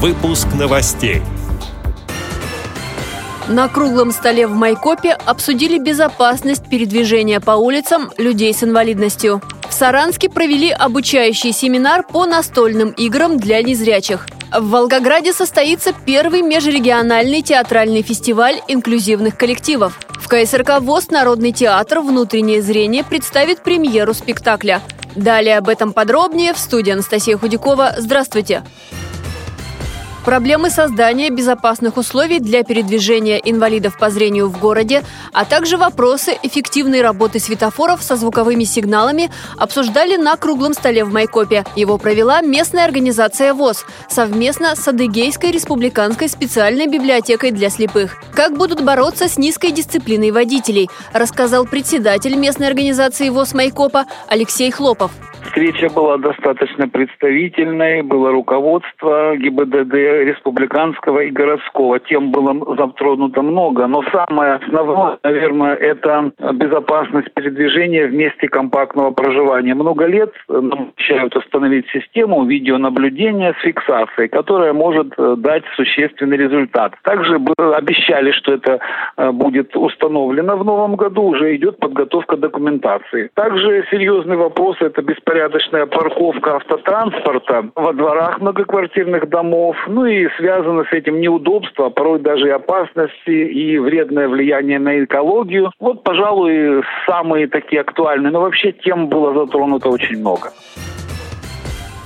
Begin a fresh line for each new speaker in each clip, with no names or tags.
Выпуск новостей.
На круглом столе в Майкопе обсудили безопасность передвижения по улицам людей с инвалидностью. В Саранске провели обучающий семинар по настольным играм для незрячих. В Волгограде состоится первый межрегиональный театральный фестиваль инклюзивных коллективов. В КСРК ВОЗ Народный театр «Внутреннее зрение» представит премьеру спектакля. Далее об этом подробнее в студии Анастасия Худякова. Здравствуйте! Проблемы создания безопасных условий для передвижения инвалидов по зрению в городе, а также вопросы эффективной работы светофоров со звуковыми сигналами обсуждали на круглом столе в Майкопе. Его провела местная организация ВОЗ совместно с Адыгейской республиканской специальной библиотекой для слепых. Как будут бороться с низкой дисциплиной водителей, рассказал председатель местной организации ВОЗ Майкопа Алексей Хлопов.
Встреча была достаточно представительной, было руководство ГИБДД республиканского и городского. Тем было затронуто много, но самое основное, наверное, это безопасность передвижения в месте компактного проживания. Много лет нам обещают установить систему видеонаблюдения с фиксацией, которая может э, дать существенный результат. Также обещали, что это э, будет установлено в новом году, уже идет подготовка документации. Также серьезный вопрос – это беспорядок порядочная парковка автотранспорта во дворах многоквартирных домов, ну и связано с этим неудобства, а порой даже и опасности и вредное влияние на экологию. Вот, пожалуй, самые такие актуальные. Но вообще тем было затронуто очень много.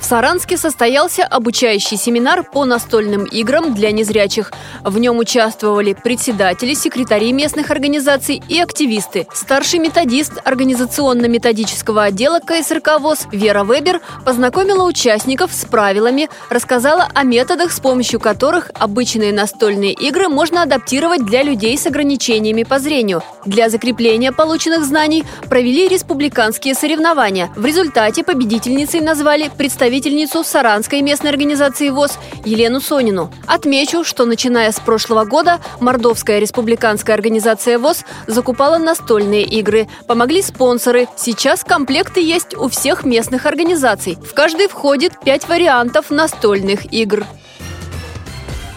Саранске состоялся обучающий семинар по настольным играм для незрячих. В нем участвовали председатели, секретари местных организаций и активисты. Старший методист организационно-методического отдела КСРК ВОЗ Вера Вебер познакомила участников с правилами, рассказала о методах, с помощью которых обычные настольные игры можно адаптировать для людей с ограничениями по зрению. Для закрепления полученных знаний провели республиканские соревнования. В результате победительницей назвали представителей руководительницу Саранской местной организации ВОЗ Елену Сонину. Отмечу, что начиная с прошлого года Мордовская республиканская организация ВОЗ закупала настольные игры. Помогли спонсоры. Сейчас комплекты есть у всех местных организаций. В каждый входит пять вариантов настольных игр.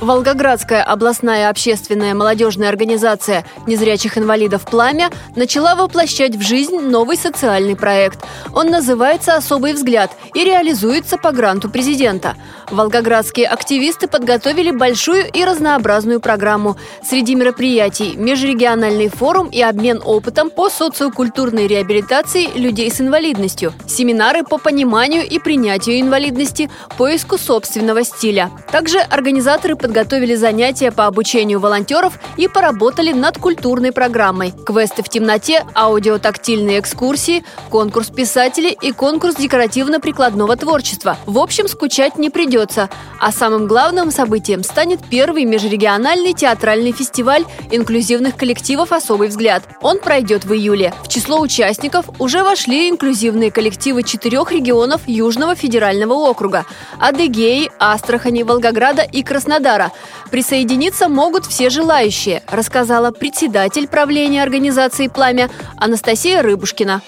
Волгоградская областная общественная молодежная организация незрячих инвалидов «Пламя» начала воплощать в жизнь новый социальный проект. Он называется «Особый взгляд» и реализуется по гранту президента. Волгоградские активисты подготовили большую и разнообразную программу. Среди мероприятий – межрегиональный форум и обмен опытом по социокультурной реабилитации людей с инвалидностью, семинары по пониманию и принятию инвалидности, поиску собственного стиля. Также организаторы подготовили занятия по обучению волонтеров и поработали над культурной программой. Квесты в темноте, аудиотактильные экскурсии, конкурс писателей и конкурс декоративно-прикладного творчества. В общем, скучать не придется. А самым главным событием станет первый межрегиональный театральный фестиваль инклюзивных коллективов «Особый взгляд». Он пройдет в июле. В число участников уже вошли инклюзивные коллективы четырех регионов Южного федерального округа – Адыгеи, Астрахани, Волгограда и Краснодара Краснодара. Присоединиться могут все желающие, рассказала председатель правления организации «Пламя» Анастасия Рыбушкина.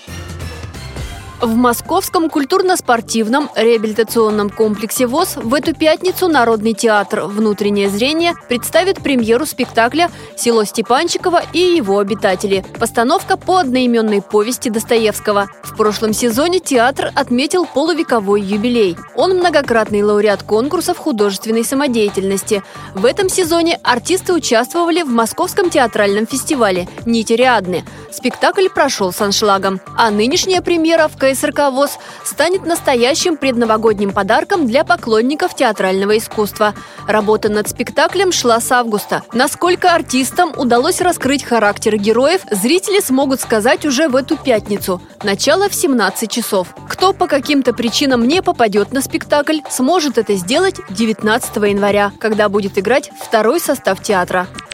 В Московском культурно-спортивном реабилитационном комплексе ВОЗ в эту пятницу Народный театр «Внутреннее зрение» представит премьеру спектакля «Село Степанчиково и его обитатели». Постановка по одноименной повести Достоевского. В прошлом сезоне театр отметил полувековой юбилей. Он многократный лауреат конкурсов художественной самодеятельности. В этом сезоне артисты участвовали в Московском театральном фестивале «Нити Риадны». Спектакль прошел с аншлагом. А нынешняя премьера в КСРК ВОЗ станет настоящим предновогодним подарком для поклонников театрального искусства. Работа над спектаклем шла с августа. Насколько артистам удалось раскрыть характеры героев, зрители смогут сказать уже в эту пятницу. Начало в 17 часов. Кто по каким-то причинам не попадет на спектакль, сможет это сделать 19 января, когда будет играть второй состав театра.